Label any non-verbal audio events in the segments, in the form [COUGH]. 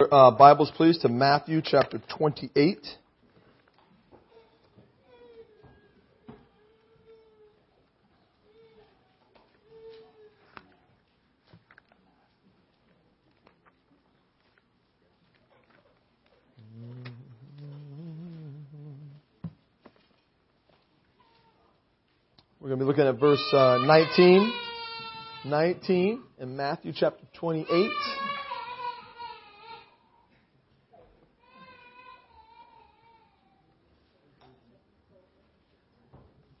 uh, Bibles, please, to Matthew chapter 28. We're going to be looking at verse uh, 19, 19 in Matthew chapter 28.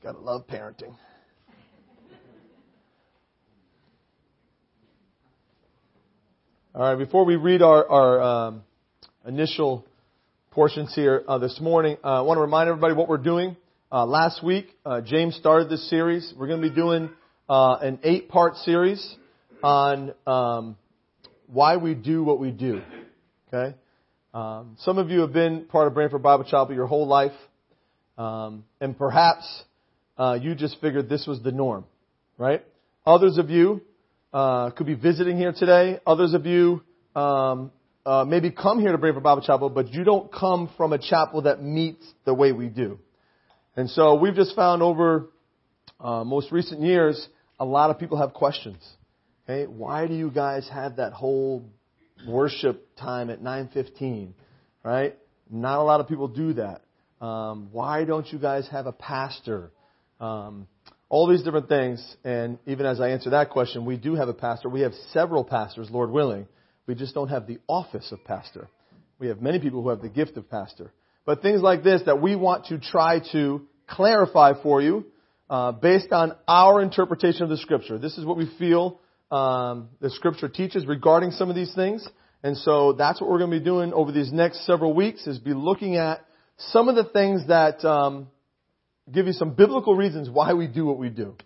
Gotta love parenting. All right, before we read our, our um, initial portions here uh, this morning, uh, I want to remind everybody what we're doing. Uh, last week, uh, James started this series. We're going to be doing uh, an eight-part series on um, why we do what we do. Okay, um, some of you have been part of Branford Bible Chapel your whole life, um, and perhaps uh, you just figured this was the norm, right? Others of you uh, could be visiting here today. Others of you um, uh, maybe come here to Branford Bible Chapel, but you don't come from a chapel that meets the way we do. And so we've just found over uh, most recent years, a lot of people have questions. Okay, why do you guys have that whole worship time at 9:15? Right? Not a lot of people do that. Um, why don't you guys have a pastor? Um, all these different things, and even as I answer that question, we do have a pastor. We have several pastors, Lord willing. We just don't have the office of pastor. We have many people who have the gift of pastor. But things like this that we want to try to clarify for you uh, based on our interpretation of the Scripture. This is what we feel um, the Scripture teaches regarding some of these things. And so that's what we're going to be doing over these next several weeks is be looking at some of the things that um, give you some biblical reasons why we do what we do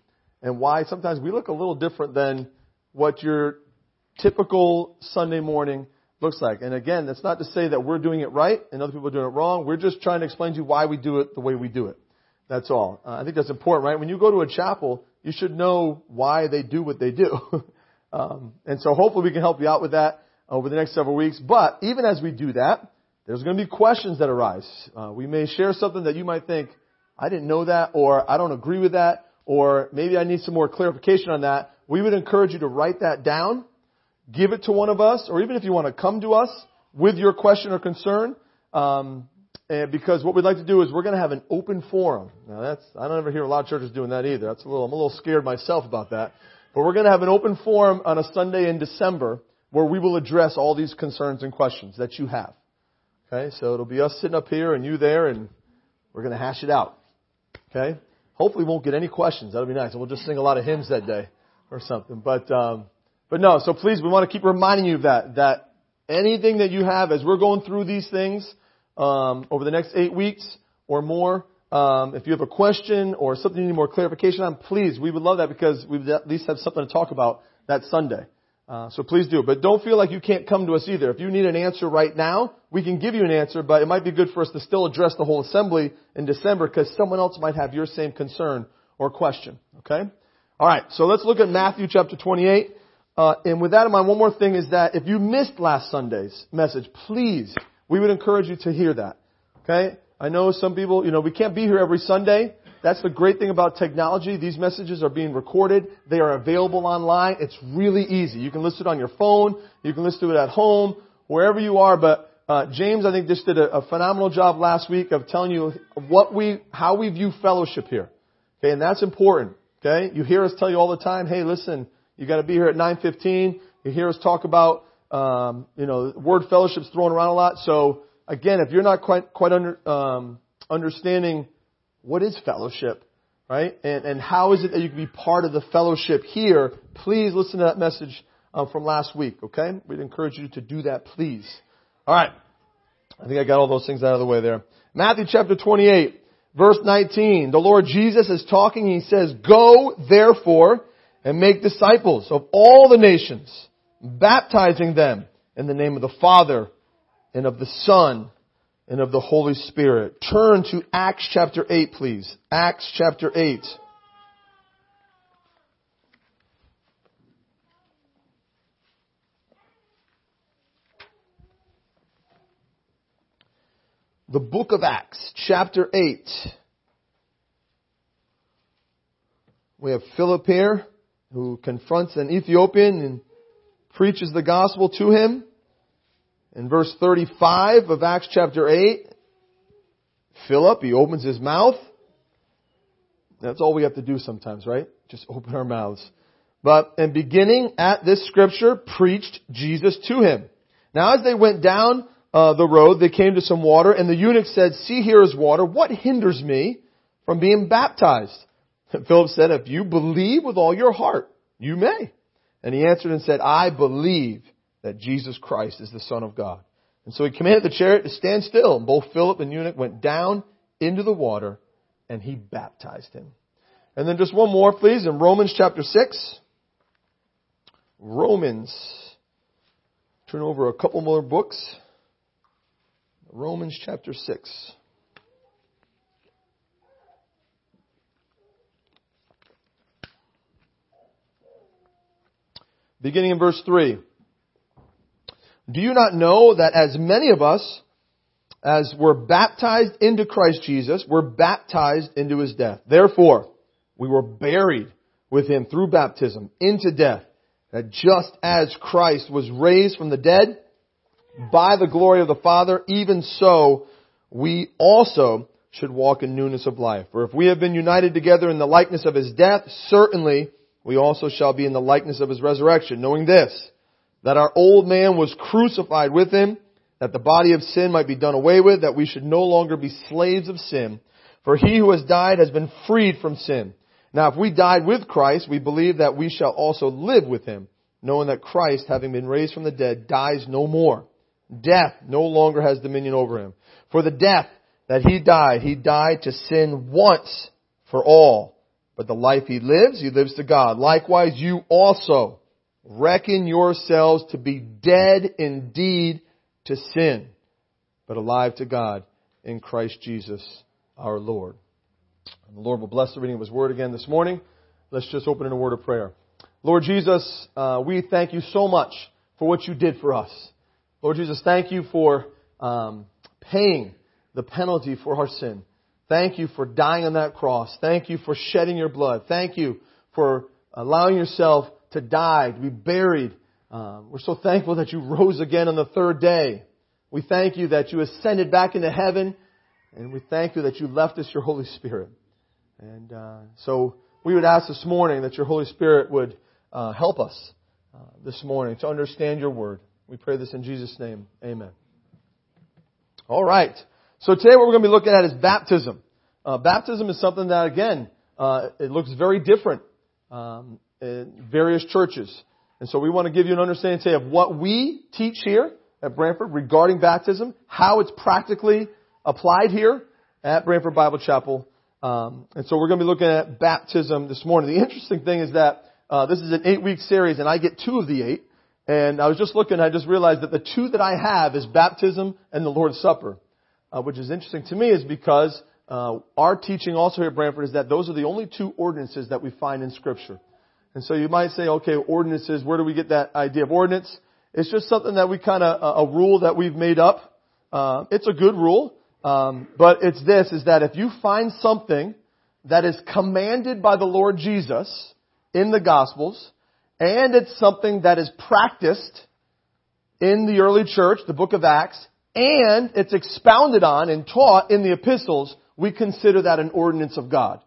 and why sometimes we look a little different than what your typical Sunday morning looks like. And again, that's not to say that we're doing it right and other people are doing it wrong. We're just trying to explain to you why we do it the way we do it. That's all. Uh, I think that's important, right? When you go to a chapel, you should know why they do what they do. [LAUGHS] um, and so hopefully we can help you out with that over the next several weeks. But even as we do that, there's going to be questions that arise. Uh, we may share something that you might think, I didn't know that, or I don't agree with that, or maybe I need some more clarification on that. We would encourage you to write that down, give it to one of us, or even if you want to come to us with your question or concern, um, and because what we'd like to do is we're going to have an open forum. Now that's I don't ever hear a lot of churches doing that either. That's a little I'm a little scared myself about that. But we're going to have an open forum on a Sunday in December where we will address all these concerns and questions that you have. Okay, so it'll be us sitting up here and you there, and we're going to hash it out. Okay, hopefully we won't get any questions. That'll be nice. We'll just sing a lot of hymns that day or something. But um, but no. So please, we want to keep reminding you of that that anything that you have as we're going through these things um, over the next eight weeks or more. Um, if you have a question or something you need more clarification on, please, we would love that because we would at least have something to talk about that Sunday. Uh, so please do. But don't feel like you can't come to us either. If you need an answer right now, we can give you an answer, but it might be good for us to still address the whole assembly in December because someone else might have your same concern or question. Okay? Alright, so let's look at Matthew chapter 28. Uh, and with that in mind, one more thing is that if you missed last Sunday's message, please we would encourage you to hear that. Okay? I know some people, you know, we can't be here every Sunday. That's the great thing about technology. These messages are being recorded. They are available online. It's really easy. You can listen to it on your phone. You can listen to it at home, wherever you are. But uh, James, I think, just did a, a phenomenal job last week of telling you what we, how we view fellowship here. Okay, and that's important. Okay, you hear us tell you all the time, hey, listen, you got to be here at 9:15. You hear us talk about um, you know, word fellowship's thrown around a lot. So again, if you're not quite quite under, um, understanding what is fellowship, right, and and how is it that you can be part of the fellowship here, please listen to that message uh, from last week. Okay, we'd encourage you to do that, please. All right, I think I got all those things out of the way there. Matthew chapter 28, verse 19. The Lord Jesus is talking. He says, "Go therefore and make disciples of all the nations." baptizing them in the name of the Father and of the Son and of the Holy Spirit. Turn to Acts chapter 8, please. Acts chapter 8. the book of Acts, chapter 8. We have Philip here who confronts an Ethiopian and preaches the gospel to him. In verse 35 of Acts chapter 8, Philip, he opens his mouth. That's all we have to do sometimes, right? Just open our mouths. But, and beginning at this scripture, preached Jesus to him. Now as they went down uh, the road, they came to some water, and the eunuch said, See here is water. What hinders me from being baptized? And [LAUGHS] Philip said, If you believe with all your heart, you may. And he answered and said, I believe that Jesus Christ is the Son of God. And so he commanded the chariot to stand still, and both Philip and eunuch went down into the water, and he baptized him. And then just one more, please, in Romans chapter 6. Romans. Turn over a couple more books. Romans chapter 6. Beginning in verse 3. Do you not know that as many of us as were baptized into Christ Jesus were baptized into his death? Therefore, we were buried with him through baptism into death, that just as Christ was raised from the dead by the glory of the Father, even so we also should walk in newness of life. For if we have been united together in the likeness of his death, certainly we also shall be in the likeness of his resurrection, knowing this, that our old man was crucified with him, that the body of sin might be done away with, that we should no longer be slaves of sin. For he who has died has been freed from sin. Now if we died with Christ, we believe that we shall also live with him, knowing that Christ, having been raised from the dead, dies no more. Death no longer has dominion over him. For the death that he died, he died to sin once for all. But the life he lives, he lives to God. Likewise, you also reckon yourselves to be dead indeed to sin, but alive to God in Christ Jesus our Lord. And the Lord will bless the reading of His Word again this morning. Let's just open in a word of prayer. Lord Jesus, uh, we thank you so much for what you did for us. Lord Jesus, thank you for um, paying the penalty for our sin. Thank you for dying on that cross. Thank you for shedding your blood. Thank you for allowing yourself to die, to be buried. Uh, we're so thankful that you rose again on the third day. We thank you that you ascended back into heaven, and we thank you that you left us your Holy Spirit. And uh, so we would ask this morning that your Holy Spirit would uh, help us uh, this morning to understand your word. We pray this in Jesus' name. Amen. All right. So today what we're going to be looking at is baptism. Uh, baptism is something that, again, uh, it looks very different um, in various churches. And so we want to give you an understanding today of what we teach here at Branford regarding baptism, how it's practically applied here at Branford Bible Chapel, um, and so we're going to be looking at baptism this morning. The interesting thing is that uh, this is an eight-week series, and I get two of the eight. And I was just looking, I just realized that the two that I have is baptism and the Lord's Supper, uh, which is interesting to me, is because uh, our teaching also here at Branford is that those are the only two ordinances that we find in Scripture. And so you might say, okay, ordinances, where do we get that idea of ordinance? It's just something that we kind of, a rule that we've made up. Uh, it's a good rule. Um, but it's this, is that if you find something that is commanded by the Lord Jesus in the Gospels, and it's something that is practiced in the early church, the book of Acts, and it's expounded on and taught in the epistles, we consider that an ordinance of God.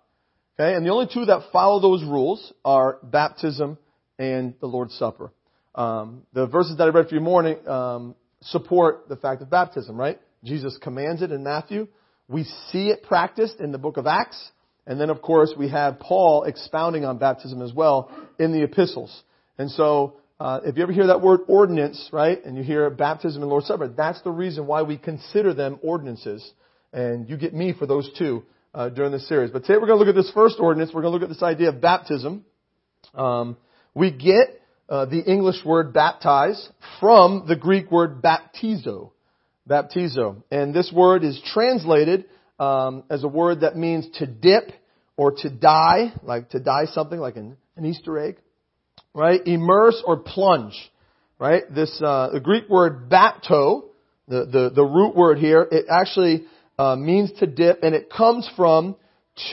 Okay? And the only two that follow those rules are baptism and the Lord's Supper. Um, the verses that I read for you morning um, support the fact of baptism, right? Jesus commands it in Matthew. We see it practiced in the book of Acts. And then, of course, we have Paul expounding on baptism as well in the epistles. And so, uh, if you ever hear that word ordinance, right, and you hear baptism and Lord's Supper, that's the reason why we consider them ordinances. And you get me for those two uh, during this series. But today we're going to look at this first ordinance. We're going to look at this idea of baptism. Um, we get uh, the English word baptize from the Greek word baptizo baptizo. And this word is translated um, as a word that means to dip or to dye, like to dye something, like an, an Easter egg, right? Immerse or plunge, right? This uh, the Greek word bapto the, the, the root word here, it actually uh, means to dip, and it comes from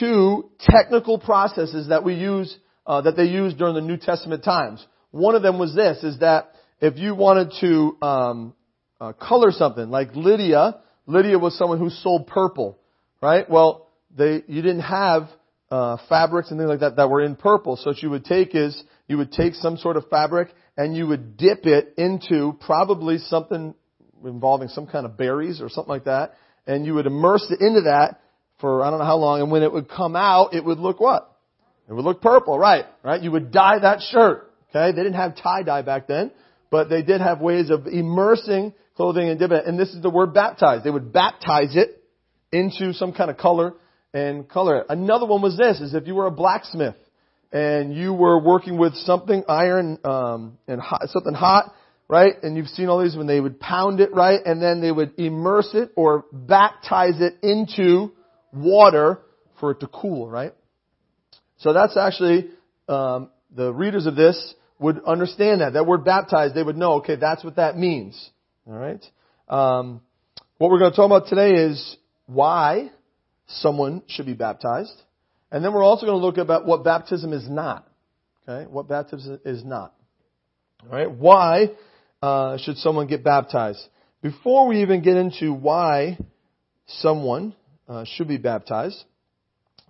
two technical processes that we use, uh, that they used during the New Testament times. One of them was this, is that if you wanted to um, uh, color something, like Lydia, Lydia was someone who sold purple, right? Well, they you didn't have uh, fabrics and things like that that were in purple. So what you would take is you would take some sort of fabric and you would dip it into probably something involving some kind of berries or something like that, and you would immerse it into that for I don't know how long, and when it would come out, it would look what? It would look purple, right? Right? You would dye that shirt. Okay? They didn't have tie dye back then, but they did have ways of immersing clothing and dipping it. And this is the word baptize. They would baptize it into some kind of color and color it. Another one was this: is if you were a blacksmith and you were working with something iron um, and hot, something hot, right? And you've seen all these when they would pound it, right? And then they would immerse it or baptize it into water for it to cool, right? So that's actually um, the readers of this would understand that that word baptized. They would know, okay, that's what that means. All right. Um, what we're going to talk about today is why someone should be baptized, and then we're also going to look about what baptism is not. Okay, what baptism is not. All right. Why uh, should someone get baptized? Before we even get into why someone uh, should be baptized,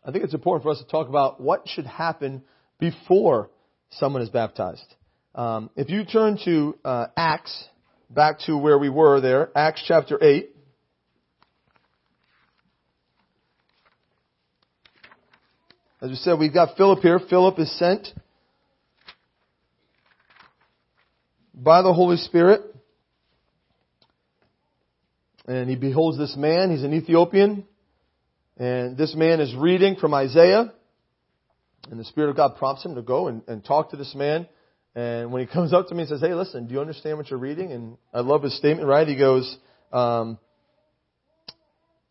I think it's important for us to talk about what should happen before someone is baptized. Um, if you turn to uh, Acts, back to where we were there, Acts chapter 8. As we said, we've got Philip here. Philip is sent by the Holy Spirit. And he beholds this man. He's an Ethiopian. And this man is reading from Isaiah. And the Spirit of God prompts him to go and, and talk to this man. And when he comes up to me and says, Hey, listen, do you understand what you're reading? And I love his statement, right? He goes, um,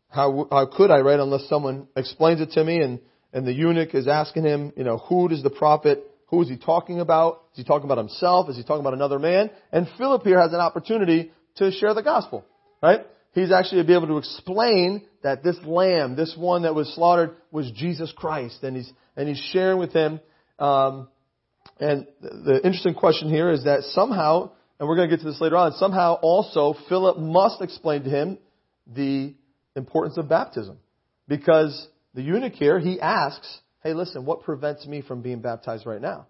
how, how could I, right, unless someone explains it to me? And, and the eunuch is asking him, you know, who does the prophet, who is he talking about? Is he talking about himself? Is he talking about another man? And Philip here has an opportunity to share the gospel, right? He's actually be able to explain that this lamb, this one that was slaughtered, was Jesus Christ, and he's and he's sharing with him. Um, and the interesting question here is that somehow, and we're going to get to this later on, somehow also Philip must explain to him the importance of baptism, because the eunuch here he asks, "Hey, listen, what prevents me from being baptized right now?"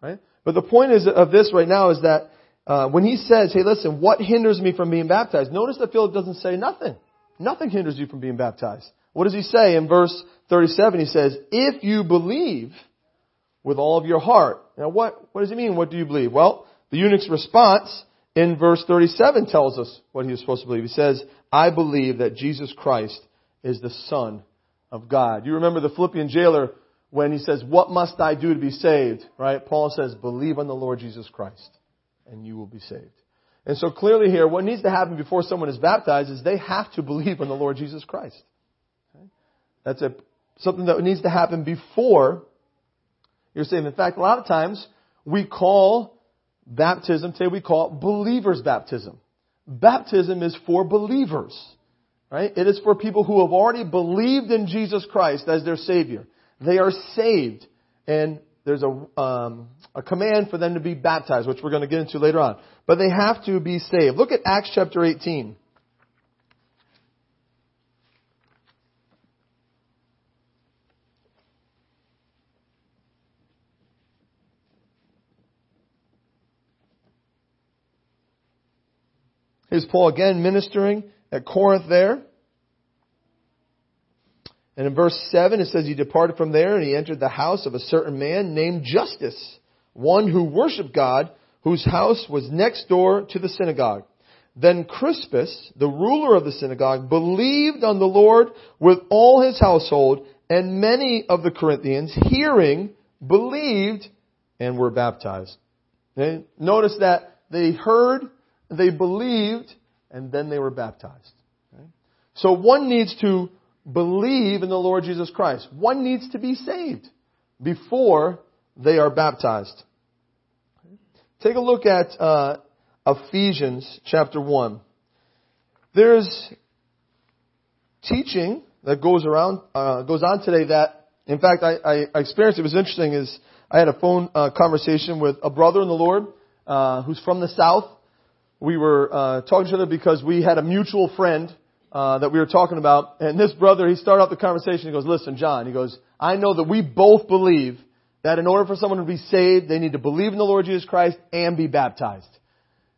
Right? But the point is of this right now is that uh, when he says, hey, listen, what hinders me from being baptized? Notice that Philip doesn't say nothing. Nothing hinders you from being baptized. What does he say in verse 37? He says, if you believe with all of your heart. Now what, what does he mean? What do you believe? Well, the eunuch's response in verse 37 tells us what he was supposed to believe. He says, I believe that Jesus Christ is the Son of God. You remember the Philippian jailer when he says, what must I do to be saved? Right? Paul says, believe on the Lord Jesus Christ and you will be saved. And so clearly here, what needs to happen before someone is baptized is they have to believe on the Lord Jesus Christ. That's a, something that needs to happen before you're saved. In fact, a lot of times we call baptism, today we call it believer's baptism. Baptism is for believers. Right? It is for people who have already believed in Jesus Christ as their Savior. They are saved. And there's a, um, a command for them to be baptized, which we're going to get into later on. But they have to be saved. Look at Acts chapter 18. Here's Paul again ministering at Corinth there. And in verse 7, it says, He departed from there and he entered the house of a certain man named Justus, one who worshiped God, whose house was next door to the synagogue. Then Crispus, the ruler of the synagogue, believed on the Lord with all his household, and many of the Corinthians, hearing, believed and were baptized. Okay? Notice that they heard, they believed, and then they were baptized. Okay? So one needs to believe in the Lord Jesus Christ. One needs to be saved before they are baptized. Take a look at uh, Ephesians chapter 1. There's teaching that goes around, uh, goes on today that, in fact, I, I, experienced, it was interesting, is I had a phone uh, conversation with a brother in the Lord, uh, who's from the South. We were, uh, talking to each other because we had a mutual friend, uh, that we were talking about, and this brother, he started off the conversation, he goes, listen, John, he goes, I know that we both believe that in order for someone to be saved, they need to believe in the Lord Jesus Christ and be baptized.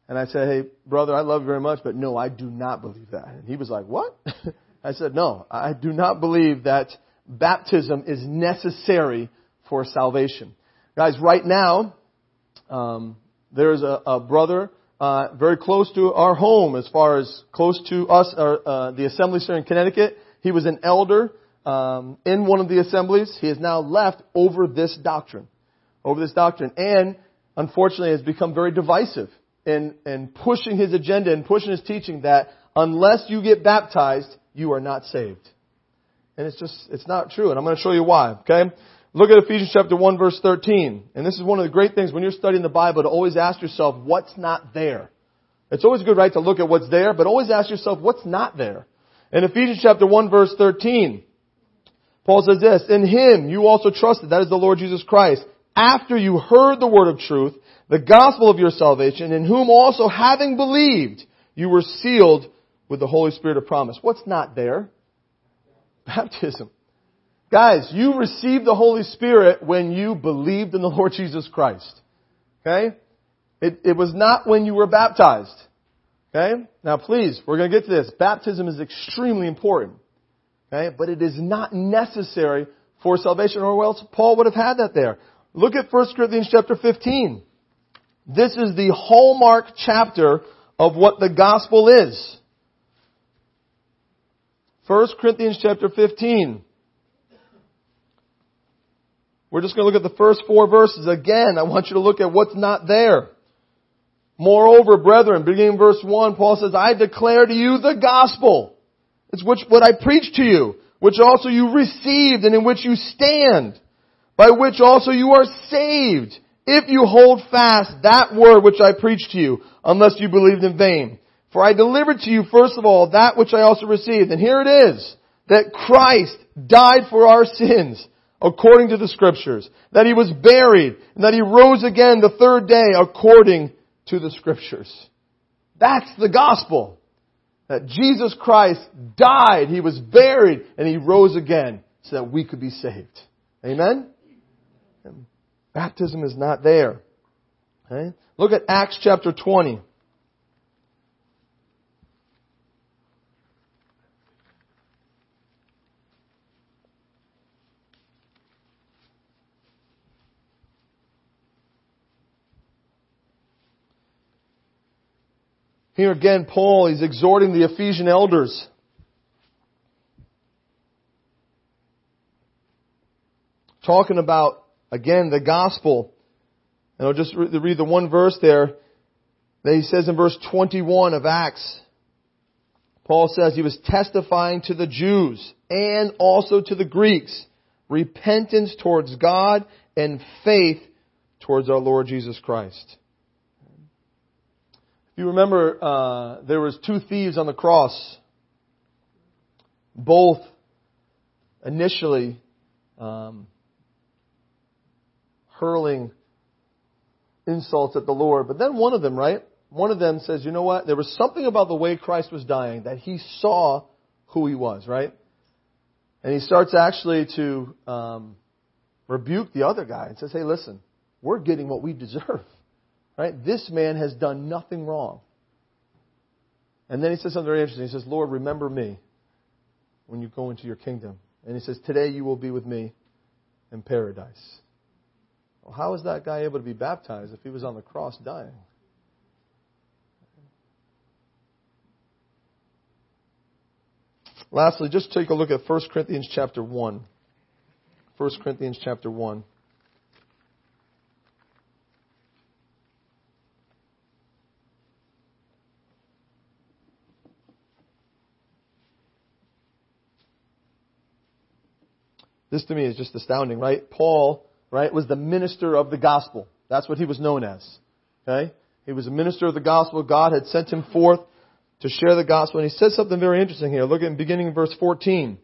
And I said, hey, brother, I love you very much, but no, I do not believe that. And he was like, what? [LAUGHS] I said, no, I do not believe that baptism is necessary for salvation. Guys, right now, um, there's a, a brother uh, very close to our home, as far as close to us, or, uh, the assemblies here in Connecticut. He was an elder um, in one of the assemblies. He has now left over this doctrine, over this doctrine, and unfortunately has become very divisive in, in pushing his agenda and pushing his teaching that unless you get baptized, you are not saved. And it's just, it's not true. And I'm going to show you why, okay? Look at Ephesians chapter 1 verse 13. And this is one of the great things when you're studying the Bible to always ask yourself, what's not there? It's always good, right, to look at what's there, but always ask yourself, what's not there? In Ephesians chapter 1 verse 13, Paul says this, In him you also trusted, that is the Lord Jesus Christ, after you heard the word of truth, the gospel of your salvation, in whom also having believed, you were sealed with the Holy Spirit of promise. What's not there? Baptism. Guys, you received the Holy Spirit when you believed in the Lord Jesus Christ. Okay? It, it was not when you were baptized. Okay? Now please, we're going to get to this. Baptism is extremely important. Okay? But it is not necessary for salvation or else Paul would have had that there. Look at 1 Corinthians chapter 15. This is the hallmark chapter of what the gospel is. 1 Corinthians chapter 15. We're just going to look at the first four verses. Again, I want you to look at what's not there. Moreover, brethren, beginning verse 1, Paul says, I declare to you the gospel. It's which, what I preached to you, which also you received and in which you stand, by which also you are saved, if you hold fast that word which I preached to you, unless you believed in vain. For I delivered to you first of all that which I also received, and here it is, that Christ died for our sins, according to the scriptures, that he was buried, and that he rose again the third day according to the scriptures. That's the gospel. That Jesus Christ died, he was buried, and he rose again so that we could be saved. Amen? Baptism is not there. Okay? Look at Acts chapter 20. Here again, Paul is exhorting the Ephesian elders. Talking about, again, the gospel. And I'll just read the one verse there that he says in verse 21 of Acts. Paul says he was testifying to the Jews and also to the Greeks repentance towards God and faith towards our Lord Jesus Christ you remember, uh, there was two thieves on the cross. Both initially um, hurling insults at the Lord, but then one of them, right? One of them says, "You know what? There was something about the way Christ was dying that he saw who he was, right?" And he starts actually to um, rebuke the other guy and says, "Hey, listen, we're getting what we deserve." Right? This man has done nothing wrong. And then he says something very interesting. He says, Lord, remember me when you go into your kingdom. And he says, Today you will be with me in paradise. Well, how is that guy able to be baptized if he was on the cross dying? Lastly, just take a look at 1 Corinthians chapter 1. 1 Corinthians chapter 1. This to me is just astounding, right? Paul, right, was the minister of the gospel. That's what he was known as. Okay? He was a minister of the gospel. God had sent him forth to share the gospel. And he says something very interesting here. Look at beginning in verse 14.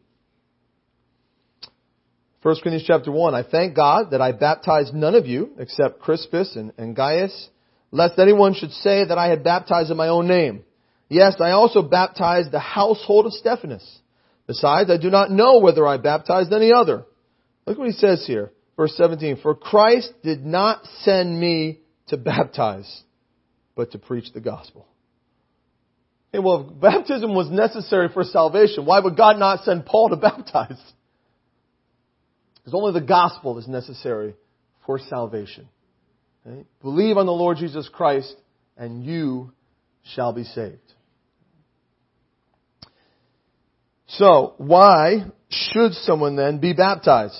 1 Corinthians chapter 1. I thank God that I baptized none of you except Crispus and, and Gaius, lest anyone should say that I had baptized in my own name. Yes, I also baptized the household of Stephanas. Besides, I do not know whether I baptized any other. Look what he says here. Verse 17. For Christ did not send me to [LAUGHS] baptize, but to preach the gospel. Okay, well, if baptism was necessary for salvation, why would God not send Paul to [LAUGHS] baptize? Because only the gospel is necessary for salvation. Okay? Believe on the Lord Jesus Christ and you shall be saved. So, why should someone then be baptized?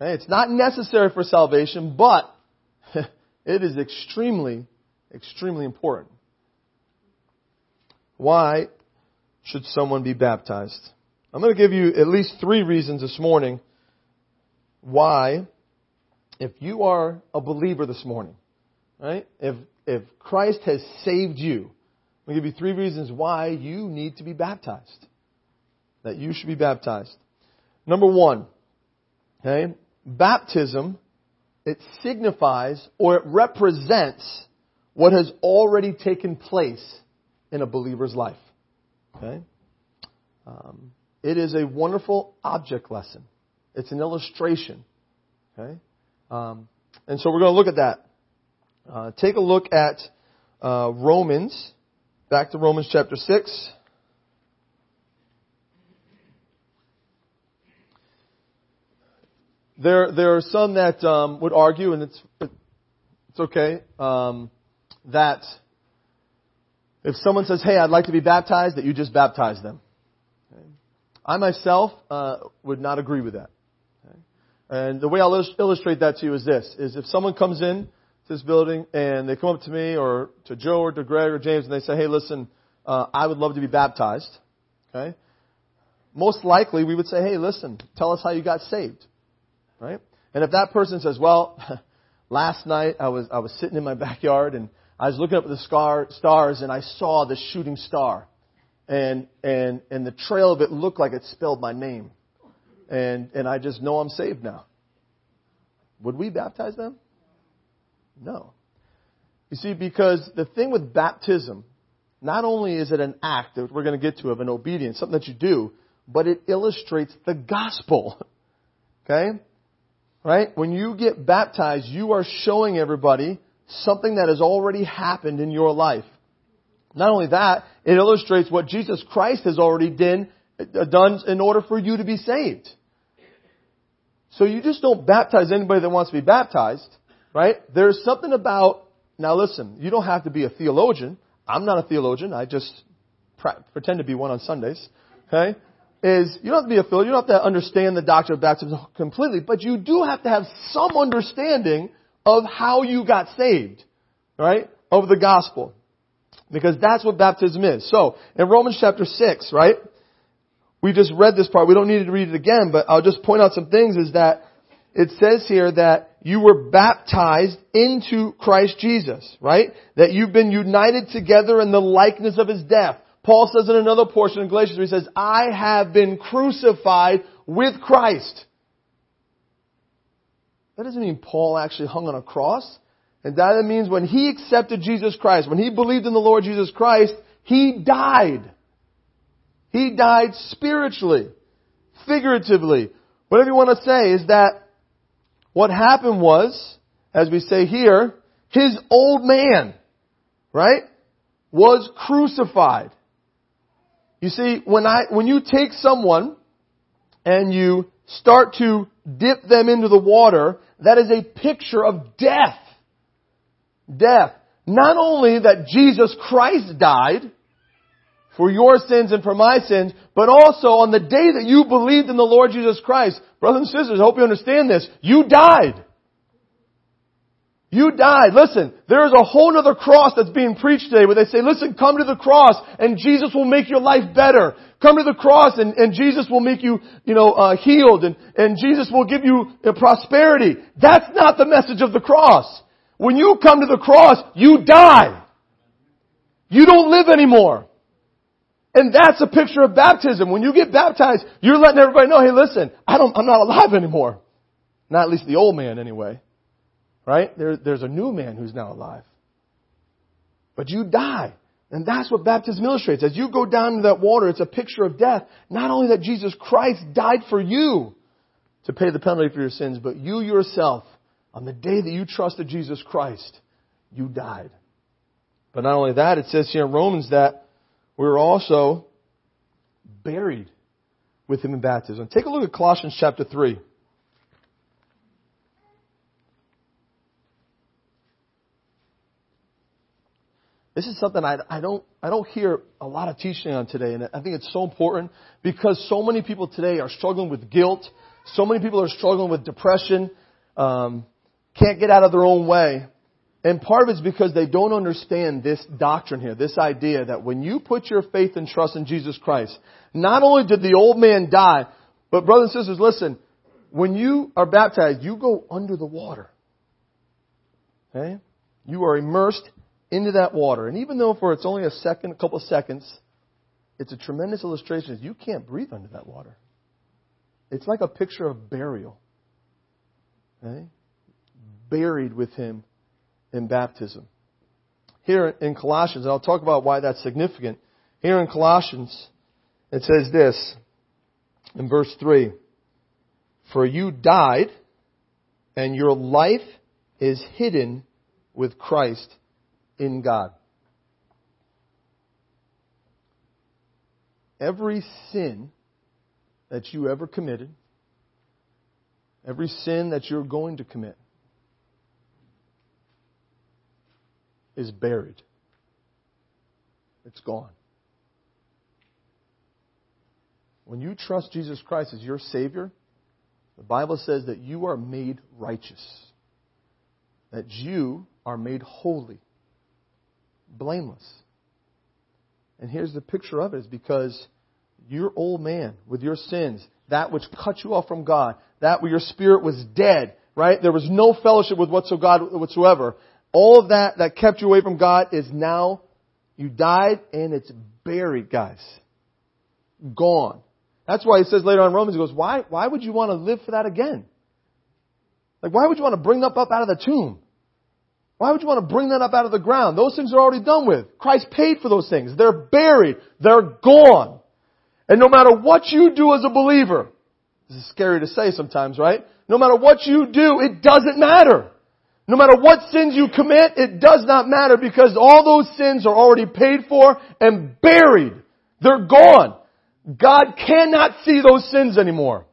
It's not necessary for salvation, but [LAUGHS] it is extremely, extremely important. Why should someone be baptized? I'm going to give you at least three reasons this morning why, if you are a believer this morning, right? If, if Christ has saved you, I'm going to give you three reasons why you need to be baptized. That you should be baptized. Number one, okay, baptism, it signifies or it represents what has already taken place in a believer's life. Okay? Um, it is a wonderful object lesson. It's an illustration. Okay? Um, and so we're going to look at that. Uh, take a look at uh, Romans, back to Romans chapter 6. There, there are some that um, would argue, and it's, it's okay, um, that if someone says, hey, I'd like to be baptized, that you just baptize them. Okay. I myself uh, would not agree with that. Okay. And the way I'll illustrate that to you is this, is if someone comes in to this building and they come up to me or to Joe or to Greg or James and they say, hey, listen, uh, I would love to be baptized. Okay? Most likely we would say, hey, listen, tell us how you got saved. Right? And if that person says, well, [LAUGHS] last night I was, I was sitting in my backyard and I was looking up at the scar, stars and I saw the shooting star. And, and, and the trail of it looked like it spelled my name. And, and I just know I'm saved now. Would we baptize them? No. You see, because the thing with baptism, not only is it an act that we're going to get to of an obedience, something that you do, but it illustrates the gospel. [LAUGHS] Okay? Right? When you get baptized, you are showing everybody something that has already happened in your life. Not only that, it illustrates what Jesus Christ has already done, uh, done in order for you to be saved. So you just don't baptize anybody that wants to be baptized, right? There's something about, now listen, you don't have to be a theologian. I'm not a theologian. I just pretend to be one on Sundays. Okay? Is you don't have to be a theologian. You don't have to understand the doctrine of baptism completely, but you do have to have some understanding of how you got saved, right? Of the gospel. Because that's what baptism is. So, in Romans chapter 6, right? We just read this part. We don't need to read it again, but I'll just point out some things is that it says here that you were baptized into Christ Jesus, right? That you've been united together in the likeness of his death. Paul says in another portion of Galatians he says, I have been crucified with Christ. That doesn't mean Paul actually hung on a cross. And that means when he accepted Jesus Christ, when he believed in the Lord Jesus Christ, he died. He died spiritually, figuratively. Whatever you want to say is that what happened was, as we say here, his old man, right, was crucified. You see, when I, when you take someone and you start to dip them into the water, that is a picture of death. Death. Not only that Jesus Christ died for your sins and for my sins, but also on the day that you believed in the Lord Jesus Christ, brothers and sisters, I hope you understand this, you died. You died. Listen, there is a whole other cross that's being preached today where they say, listen, come to the cross and Jesus will make your life better. Come to the cross and, and Jesus will make you, you know, uh, healed and, and Jesus will give you uh, prosperity. That's not the message of the cross. When you come to the cross, you die. You don't live anymore. And that's a picture of baptism. When you get baptized, you're letting everybody know, hey listen, I don't, I'm not alive anymore. Not at least the old man anyway. Right? There, there's a new man who's now alive. But you die. And that's what baptism illustrates. As you go down into that water, it's a picture of death. Not only that Jesus Christ died for you to pay the penalty for your sins, but you yourself, on the day that you trusted Jesus Christ, you died. But not only that, it says here in Romans that we're also buried with him in baptism. Take a look at Colossians chapter 3. This is something I, I, don't, I don't hear a lot of teaching on today, and I think it's so important because so many people today are struggling with guilt. So many people are struggling with depression, um, can't get out of their own way. And part of it's because they don't understand this doctrine here, this idea that when you put your faith and trust in Jesus Christ, not only did the old man die, but brothers and sisters, listen, when you are baptized, you go under the water. Okay? You are immersed into that water. And even though for it's only a second, a couple of seconds, it's a tremendous illustration. You can't breathe under that water. It's like a picture of burial. Okay? Buried with him in baptism. Here in Colossians, and I'll talk about why that's significant. Here in Colossians, it says this in verse 3 For you died, and your life is hidden with Christ in God. Every sin that you ever committed, every sin that you're going to commit, is buried. It's gone. When you trust Jesus Christ as your Savior, the Bible says that you are made righteous, that you are made holy blameless. And here's the picture of it is because your old man with your sins, that which cut you off from God, that where your spirit was dead, right? There was no fellowship with whatsoever. All of that that kept you away from God is now, you died and it's buried, guys. Gone. That's why he says later on Romans, he goes, why, why would you want to live for that again? Like, why would you want to bring that up out of the tomb? Why would you want to bring that up out of the ground? Those things are already done with. Christ paid for those things. They're buried. They're gone. And no matter what you do as a believer, this is scary to say sometimes, right? No matter what you do, it doesn't matter. No matter what sins you commit, it does not matter because all those sins are already paid for and buried. They're gone. God cannot see those sins anymore.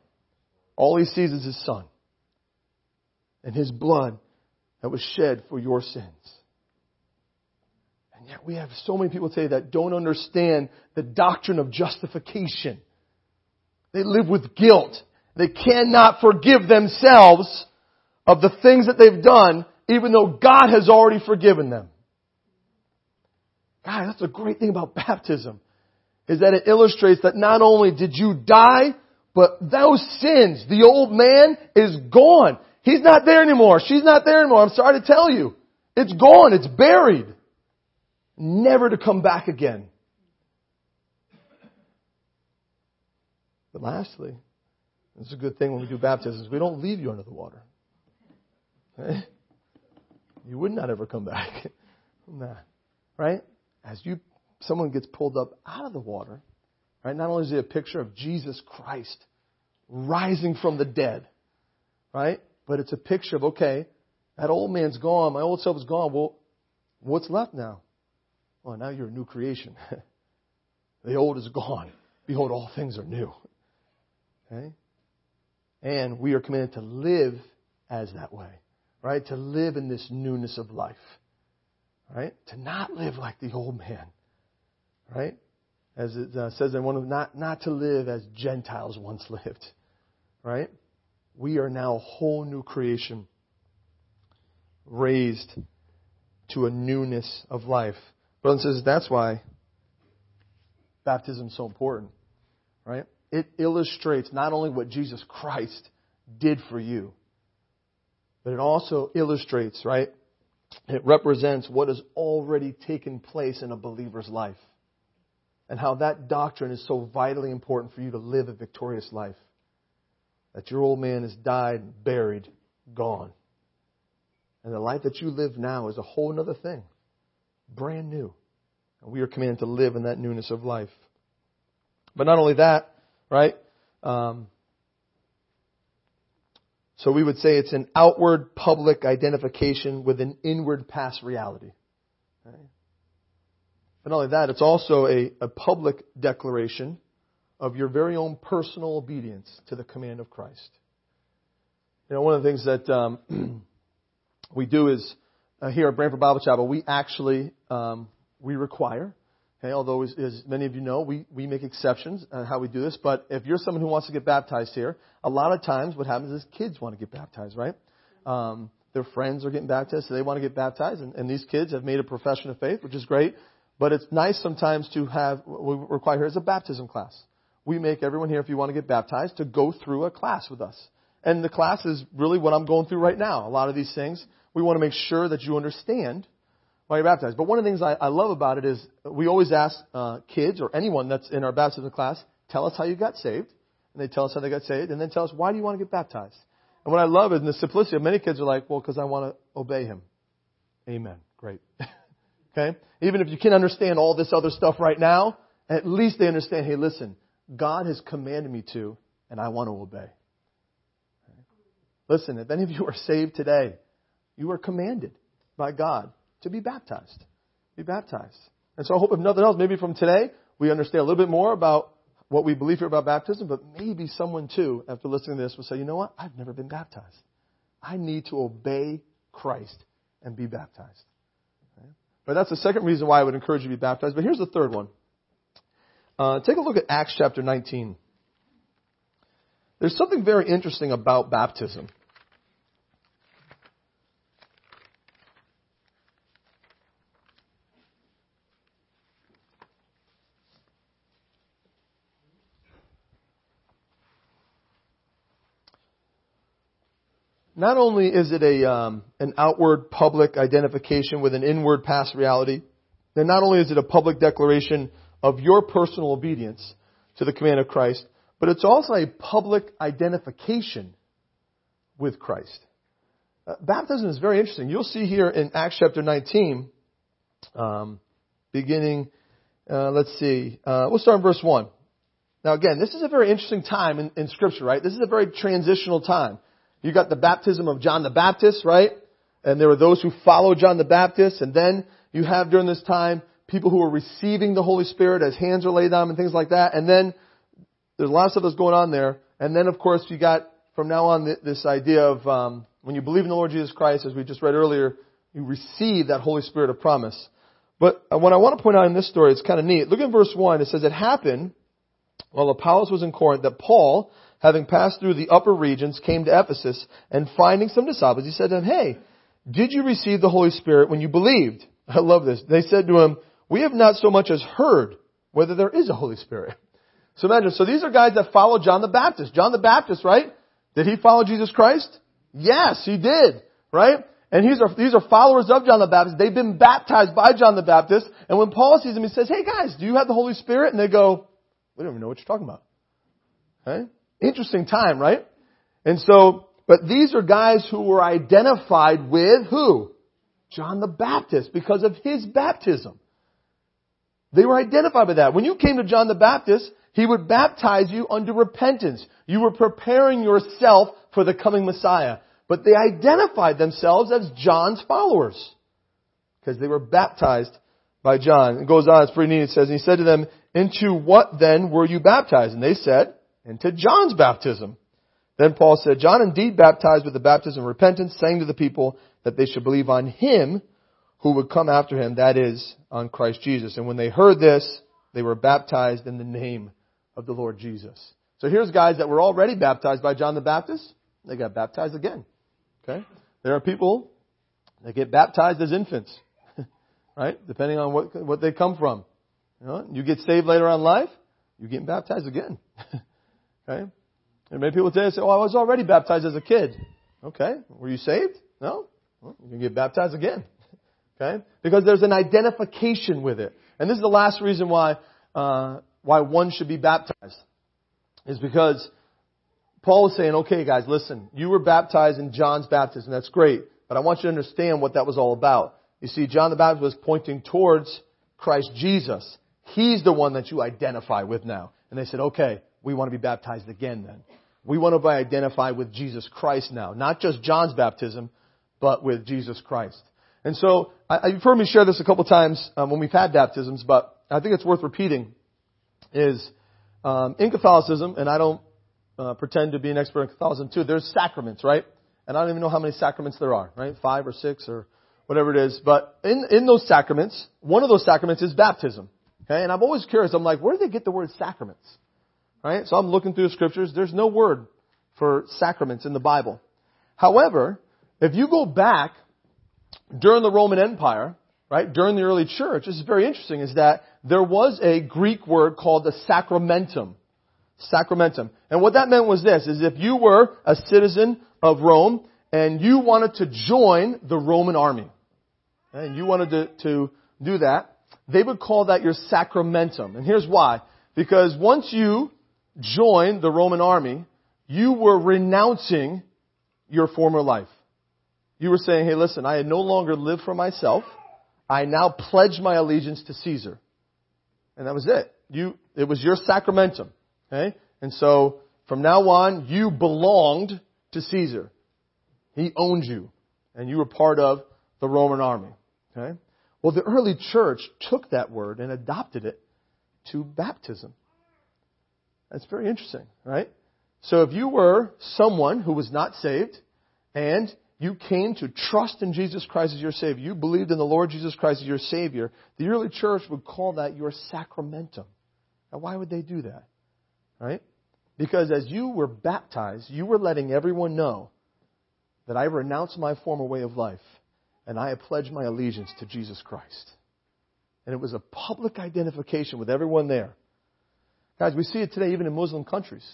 All he sees is his son. And his blood that was shed for your sins. And yet we have so many people today that don't understand the doctrine of justification. They live with guilt. They cannot forgive themselves of the things that they've done, even though God has already forgiven them. God, that's a great thing about baptism, is that it illustrates that not only did you die, but those sins, the old man is gone. He's not there anymore. She's not there anymore. I'm sorry to tell you. It's gone. It's buried. Never to come back again. But lastly, this is a good thing when we do baptisms. We don't leave you under the water. Okay? You would not ever come back [LAUGHS] that. Right? As you someone gets pulled up out of the water, right? Not only is it a picture of Jesus Christ rising from the dead, right? But it's a picture of, okay, that old man's gone, my old self is gone. Well, what's left now? Well, now you're a new creation. [LAUGHS] the old is gone. Behold, all things are new. Okay? And we are commanded to live as that way. Right? To live in this newness of life. Right? To not live like the old man. Right? As it uh, says in one of not not to live as Gentiles once lived. Right? We are now a whole new creation, raised to a newness of life. Brothers and that's why baptism is so important, right? It illustrates not only what Jesus Christ did for you, but it also illustrates, right? It represents what has already taken place in a believer's life. and how that doctrine is so vitally important for you to live a victorious life. That your old man has died, buried, gone. And the life that you live now is a whole other thing. Brand new. And we are commanded to live in that newness of life. But not only that, right? Um, so we would say it's an outward public identification with an inward past reality. Right? But not only that, it's also a, a public declaration of your very own personal obedience to the command of Christ. You know, one of the things that um, [CLEARS THROAT] we do is uh, here at Branford Bible Chapel, we actually um, we require. Okay, although as, as, many of you know, we, we make exceptions on how we do this. But if you're someone who wants to get baptized here, a lot of times what happens is kids want to get baptized, right? Um, their friends are getting baptized, so they want to get baptized, and, and these kids have made a profession of faith, which is great. But it's nice sometimes to have what we require here is a baptism class. We make everyone here, if you want to get baptized, to go through a class with us. And the class is really what I'm going through right now. A lot of these things, we want to make sure that you understand why you're baptized. But one of the things I, I love about it is we always ask uh, kids or anyone that's in our baptism class, tell us how you got saved. And they tell us how they got saved, and then tell us why do you want to get baptized. And what I love is in the simplicity of many kids are like, well, because I want to obey him. Amen. Great. [LAUGHS] okay? Even if you can't understand all this other stuff right now, at least they understand, hey, listen, God has commanded me to, and I want to obey. Listen, if any of you are saved today, you are commanded by God to be baptized. Be baptized. And so I hope if nothing else, maybe from today, we understand a little bit more about what we believe here about baptism, but maybe someone too, after listening to this, will say, you know what? I've never been baptized. I need to obey Christ and be baptized. Okay? But that's the second reason why I would encourage you to be baptized. But here's the third one. Uh, take a look at Acts chapter 19. There's something very interesting about baptism. not only is it a um, an outward public identification with an inward past reality, then not only is it a public declaration of your personal obedience to the command of Christ, but it's also a public identification with Christ. Uh, baptism is very interesting. You'll see here in Acts chapter 19, um, beginning, uh, let's see, uh, we'll start in verse 1. Now again, this is a very interesting time in, in Scripture, right? This is a very transitional time. You got the baptism of John the Baptist, right? And there were those who followed John the Baptist. And then you have during this time people who are receiving the Holy Spirit as hands are laid on them and things like that. And then there's a lot of stuff that's going on there. And then, of course, you got from now on this idea of um, when you believe in the Lord Jesus Christ, as we just read earlier, you receive that Holy Spirit of promise. But uh, what I want to point out in this story, it's kind of neat. Look at verse 1. It says, It happened while Apollos was in Corinth that Paul, having passed through the upper regions, came to Ephesus, and finding some disciples, he said to them, Hey, did you receive the Holy Spirit when you believed? [LAUGHS] I love this. They said to him, We have not so much as heard whether there is a Holy Spirit. So imagine, so these are guys that follow John the Baptist. John the Baptist, right? Did he follow Jesus Christ? Yes, he did, right? And these are, these are followers of John the Baptist. They've been baptized by John the Baptist. And when Paul sees them, he says, Hey guys, do you have the Holy Spirit? And they go, We don't even know what you're talking about. Okay? Interesting time, right? And so, but these are guys who were identified with who? John the Baptist because of his baptism. They were identified with that. When you came to John the Baptist, he would baptize you unto repentance. You were preparing yourself for the coming Messiah. But they identified themselves as John's followers because they were baptized by John. It goes on, it's pretty neat. It says, and he said to them, into what then were you baptized? And they said, into John's baptism. Then Paul said, John indeed baptized with the baptism of repentance, saying to the people that they should believe on him who would come after him, that is, on Christ Jesus. And when they heard this, they were baptized in the name of the Lord Jesus. So here's guys that were already baptized by John the Baptist. They got baptized again. Okay? There are people that get baptized as infants. [LAUGHS] right? Depending on what, what they come from. You, know, you get saved later on life, you get baptized again. [LAUGHS] Okay? And many people today say, oh, I was already baptized as a kid. Okay. Were you saved? No? Well, you can get baptized again. Okay? Because there's an identification with it. And this is the last reason why uh, why one should be baptized is because Paul is saying, okay, guys, listen, you were baptized in John's baptism. That's great. But I want you to understand what that was all about. You see, John the Baptist was pointing towards Christ Jesus. He's the one that you identify with now. And they said, okay, we want to be baptized again then. We want to be identified with Jesus Christ now. Not just John's baptism, but with Jesus Christ. And so, I, you've heard me share this a couple times um, when we've had baptisms, but I think it's worth repeating, is um, in Catholicism, and I don't uh, pretend to be an expert in Catholicism too, there's sacraments, right? And I don't even know how many sacraments there are, right? Five or six or whatever it is. But in, in those sacraments, one of those sacraments is baptism. Okay? And I'm always curious, I'm like, where do they get the word sacraments? Right? So I'm looking through the scriptures. There's no word for sacraments in the Bible. However, if you go back during the Roman Empire, right, during the early church, this is very interesting, is that there was a Greek word called the sacramentum. Sacramentum. And what that meant was this, is if you were a citizen of Rome and you wanted to join the Roman army, and you wanted to, to do that, they would call that your sacramentum. And here's why. Because once you joined the Roman army, you were renouncing your former life. You were saying, hey, listen, I no longer live for myself. I now pledge my allegiance to Caesar. And that was it. You, it was your sacramentum. Okay? And so, from now on, you belonged to Caesar. He owned you. And you were part of the Roman army. Okay? Well, the early church took that word and adopted it to baptism. That's very interesting, right? So if you were someone who was not saved and you came to trust in Jesus Christ as your Savior, you believed in the Lord Jesus Christ as your Savior, the early church would call that your sacramentum. Now, why would they do that? Right? Because as you were baptized, you were letting everyone know that I renounce my former way of life and I have pledged my allegiance to Jesus Christ. And it was a public identification with everyone there. Guys, we see it today even in Muslim countries,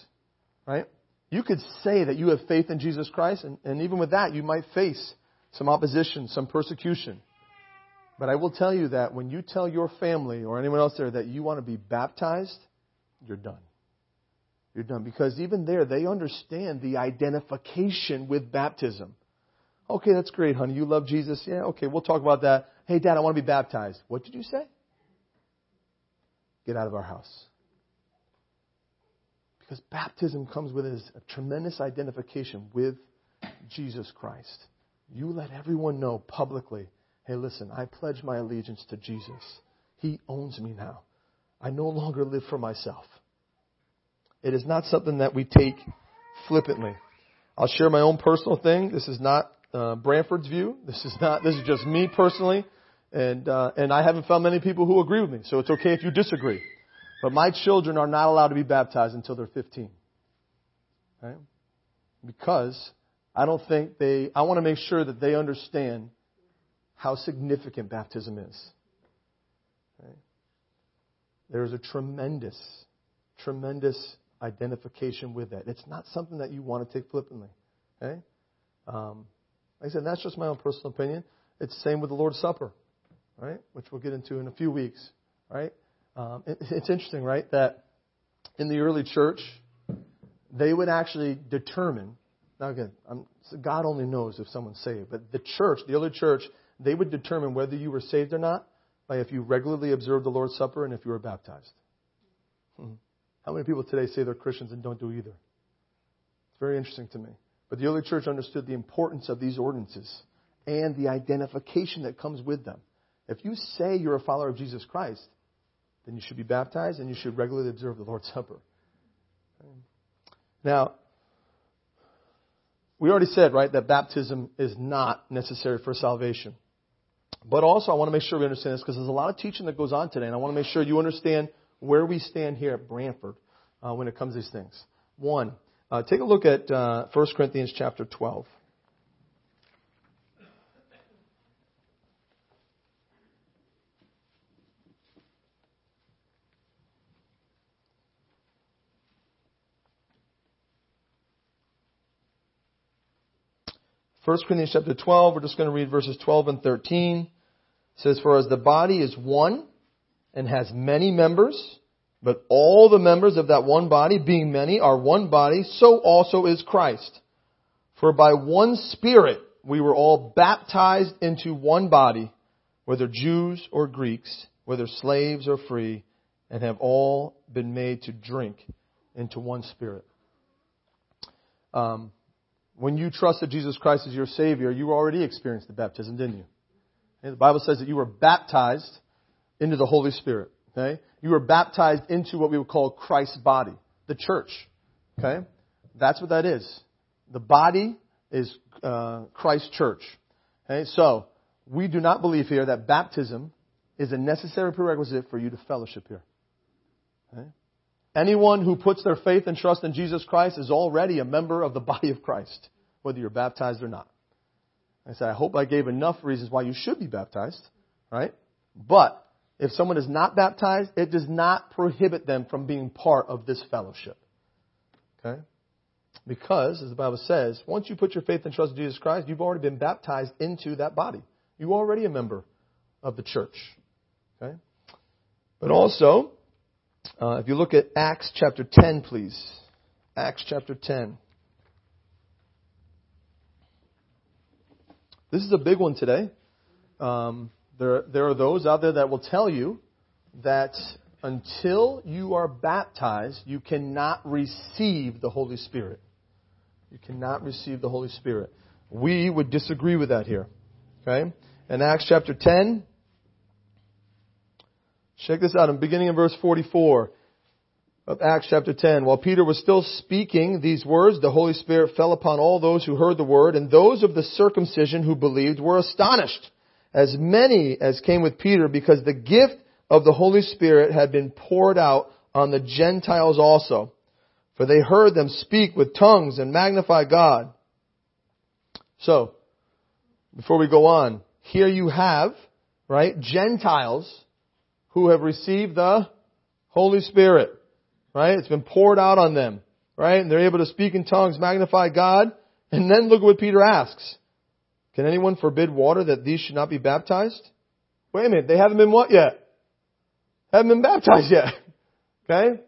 right? You could say that you have faith in Jesus Christ, and, and even with that, you might face some opposition, some persecution. But I will tell you that when you tell your family or anyone else there that you want to be baptized, you're done. You're done. Because even there, they understand the identification with baptism. Okay, that's great, honey. You love Jesus. Yeah, okay, we'll talk about that. Hey, Dad, I want to be baptized. What did you say? Get out of our house. Because baptism comes with a tremendous identification with Jesus Christ. You let everyone know publicly hey, listen, I pledge my allegiance to Jesus. He owns me now. I no longer live for myself. It is not something that we take flippantly. I'll share my own personal thing. This is not uh, Branford's view. This is not. This is just me personally, and uh, and I haven't found many people who agree with me. So it's okay if you disagree. But my children are not allowed to be baptized until they're 15. Right? Because I don't think they, I want to make sure that they understand how significant baptism is. Right? There's a tremendous, tremendous identification with that. It's not something that you want to take flippantly. Okay? Um, like I said, that's just my own personal opinion. It's the same with the Lord's Supper, right? Which we'll get into in a few weeks, right? Um, it, it's interesting, right, that in the early church, they would actually determine. Now again, God only knows if someone's saved, but the church, the early church, they would determine whether you were saved or not by if you regularly observed the Lord's Supper and if you were baptized. Hmm. How many people today say they're Christians and don't do either? It's very interesting to me. But the early church understood the importance of these ordinances and the identification that comes with them. If you say you're a follower of Jesus Christ, then you should be baptized and you should regularly observe the Lord's Supper. Now, we already said, right, that baptism is not necessary for salvation. But also, I want to make sure we understand this because there's a lot of teaching that goes on today, and I want to make sure you understand where we stand here at Branford uh, when it comes to these things. One, uh, take a look at uh, 1 Corinthians chapter 12. 1 Corinthians chapter 12, we're just going to read verses 12 and 13. It says, For as the body is one and has many members, But all the members of that one body, being many, are one body, so also is Christ. For by one Spirit we were all baptized into one body, whether Jews or Greeks, whether slaves or free, and have all been made to drink into one Spirit. Um, when you trusted Jesus Christ as your Savior, you already experienced the baptism, didn't you? The Bible says that you were baptized into the Holy Spirit. Okay? You were baptized into what we would call Christ's body, the church. Okay? That's what that is. The body is uh, Christ's church. Okay? So, we do not believe here that baptism is a necessary prerequisite for you to fellowship here. Okay? Anyone who puts their faith and trust in Jesus Christ is already a member of the body of Christ, whether you're baptized or not. I said, I hope I gave enough reasons why you should be baptized, right? But if someone is not baptized, it does not prohibit them from being part of this fellowship. Okay? Because, as the Bible says, once you put your faith and trust in Jesus Christ, you've already been baptized into that body. You're already a member of the church. Okay? But also, uh, if you look at Acts chapter 10, please. Acts chapter 10. This is a big one today. Um, there, there are those out there that will tell you that until you are baptized, you cannot receive the Holy Spirit. You cannot receive the Holy Spirit. We would disagree with that here. Okay? In Acts chapter 10, check this out. I'm beginning in verse 44 of Acts chapter 10. While Peter was still speaking these words, the Holy Spirit fell upon all those who heard the word, and those of the circumcision who believed were astonished as many as came with Peter because the gift of the Holy Spirit had been poured out on the Gentiles also. For they heard them speak with tongues and magnify God. So, before we go on, here you have, right, Gentiles who have received the Holy Spirit, right? It's been poured out on them, right? And they're able to speak in tongues, magnify God. And then look at what Peter asks. Can anyone forbid water that these should not be baptized? Wait a minute, they haven't been what yet? Haven't been baptized yet. [LAUGHS] Okay?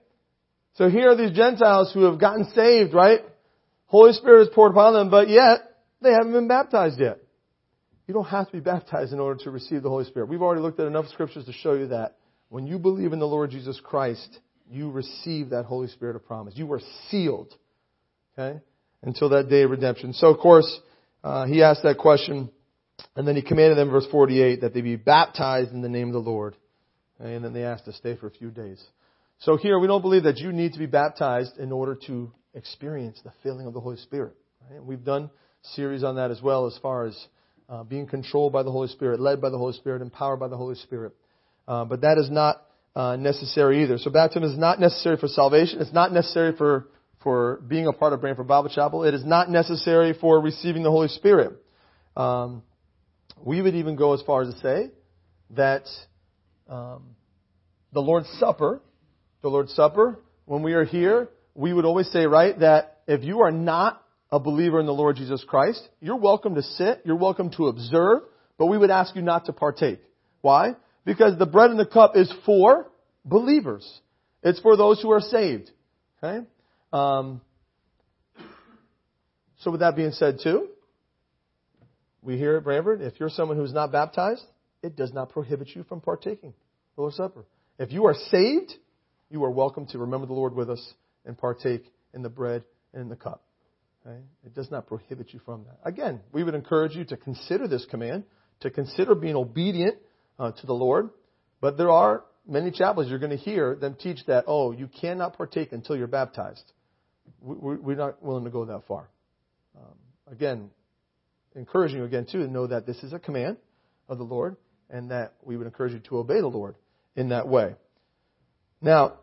So here are these Gentiles who have gotten saved, right? Holy Spirit is poured upon them, but yet they haven't been baptized yet. You don't have to be baptized in order to receive the Holy Spirit. We've already looked at enough scriptures to show you that when you believe in the Lord Jesus Christ, you receive that Holy Spirit of promise. You were sealed. Okay? Until that day of redemption. So of course, uh, he asked that question, and then he commanded them, verse 48, that they be baptized in the name of the Lord. And then they asked to stay for a few days. So here, we don't believe that you need to be baptized in order to experience the filling of the Holy Spirit. Right? We've done series on that as well, as far as uh, being controlled by the Holy Spirit, led by the Holy Spirit, empowered by the Holy Spirit. Uh, but that is not uh, necessary either. So baptism is not necessary for salvation. It's not necessary for for being a part of Branford Bible Chapel. It is not necessary for receiving the Holy Spirit. Um, we would even go as far as to say that um, the Lord's Supper, the Lord's Supper, when we are here, we would always say, right, that if you are not a believer in the Lord Jesus Christ, you're welcome to sit, you're welcome to observe, but we would ask you not to partake. Why? Because the bread and the cup is for believers. It's for those who are saved. Okay? Um, so with that being said too, we hear at Branford, if you're someone who's not baptized, it does not prohibit you from partaking of the Lord's Supper. If you are saved, you are welcome to remember the Lord with us and partake in the bread and in the cup. Okay? It does not prohibit you from that. Again, we would encourage you to consider this command, to consider being obedient uh, to the Lord. But there are many chapels you're going to hear them teach that, oh, you cannot partake until you're baptized we're not willing to go that far. Um, again, encouraging you again too to know that this is a command of the Lord, and that we would encourage you to obey the Lord in that way. Now,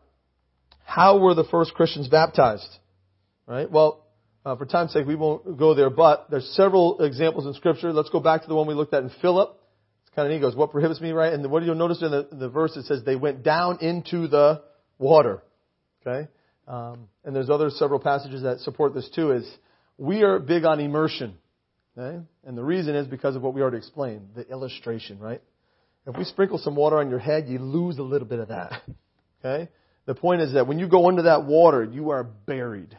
how were the first Christians baptized? Right. Well, uh, for time's sake, we won't go there, but there's several examples in Scripture. Let's go back to the one we looked at in Philip. Kind of neat. He goes, "What prohibits me?" Right, and what do you notice in the, the verse? It says they went down into the water. Okay. Um, and there's other several passages that support this too, is we are big on immersion. Okay? And the reason is because of what we already explained, the illustration, right? If we sprinkle some water on your head, you lose a little bit of that. [LAUGHS] Okay? The point is that when you go into that water, you are buried,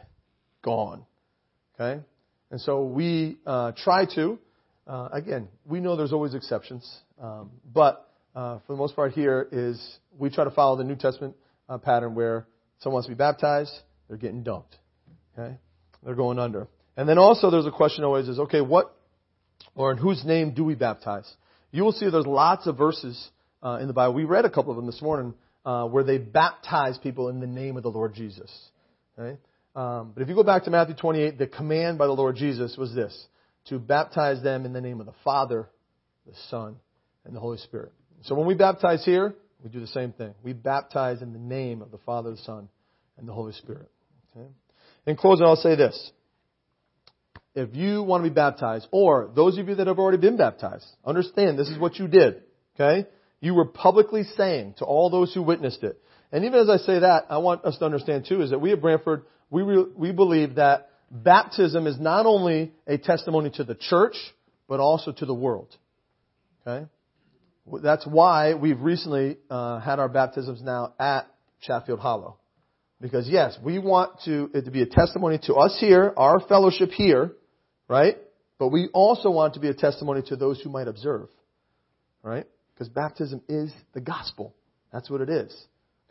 gone. Okay? And so we uh, try to, uh, again, we know there's always exceptions, um, but uh, for the most part here is we try to follow the New Testament uh, pattern where someone wants to be baptized, they're getting dunked. Okay? They're going under. And then also there's a question always is, okay, what, or in whose name do we baptize? You will see there's lots of verses uh, in the Bible. We read a couple of them this morning uh, where they baptize people in the name of the Lord Jesus. Okay? Um, but if you go back to Matthew 28, the command by the Lord Jesus was this to baptize them in the name of the Father, the Son, and the Holy Spirit. So when we baptize here, we do the same thing. We baptize in the name of the Father, the Son, and the Holy Spirit. Okay? In closing, I'll say this. If you want to be baptized, or those of you that have already been baptized, understand this is what you did. Okay? You were publicly saying to all those who witnessed it. And even as I say that, I want us to understand too is that we at Branford we, re, we believe that baptism is not only a testimony to the church, but also to the world. Okay? That's why we've recently uh, had our baptisms now at Chatfield Hollow. Because yes, we want to, it to be a testimony to us here, our fellowship here, right? But we also want to be a testimony to those who might observe. Right? Because baptism is the gospel. That's what it is.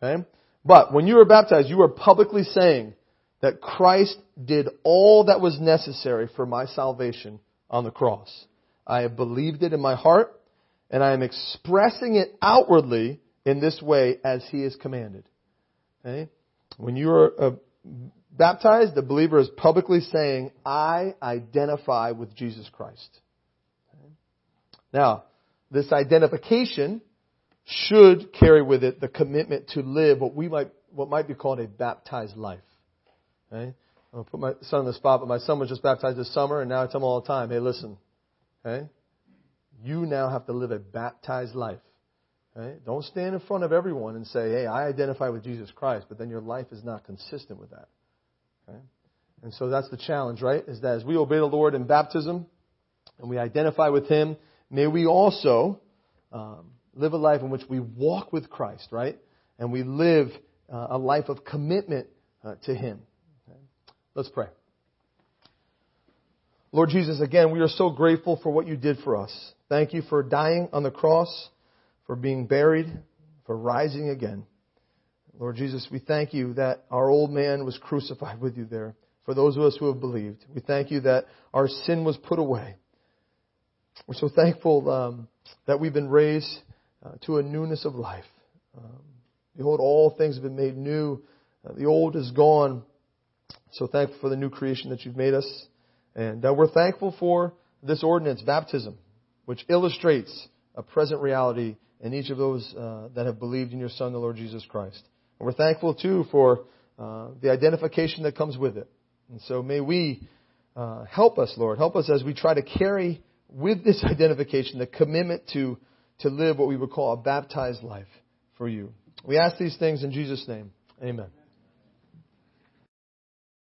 Okay? But when you are baptized, you are publicly saying, that Christ did all that was necessary for my salvation on the cross. I have believed it in my heart, and I am expressing it outwardly in this way as He is commanded. Okay? When you are uh, baptized, the believer is publicly saying, I identify with Jesus Christ. Okay? Now, this identification should carry with it the commitment to live what we might, what might be called a baptized life. Okay? I'm going to put my son on the spot, but my son was just baptized this summer, and now I tell him all the time, hey, listen, okay? You now have to live a baptized life. Okay? Don't stand in front of everyone and say, hey, I identify with Jesus Christ, but then your life is not consistent with that. Okay? And so that's the challenge, right? Is that as we obey the Lord in baptism and we identify with Him, may we also um, live a life in which we walk with Christ, right? And we live uh, a life of commitment uh, to Him. Let's pray. Lord Jesus, again, we are so grateful for what you did for us. Thank you for dying on the cross, for being buried, for rising again. Lord Jesus, we thank you that our old man was crucified with you there. For those of us who have believed, we thank you that our sin was put away. We're so thankful um, that we've been raised uh, to a newness of life. Um, behold, all things have been made new. Uh, the old is gone so thankful for the new creation that you've made us. And uh, we're thankful for this ordinance, baptism, which illustrates a present reality in each of those uh, that have believed in your Son, the Lord Jesus Christ. And we're thankful, too, for uh, the identification that comes with it. And so may we uh, help us, Lord. Help us as we try to carry with this [LAUGHS] identification the commitment to, to live what we would call a baptized life for you. We ask these things in Jesus' name. Amen.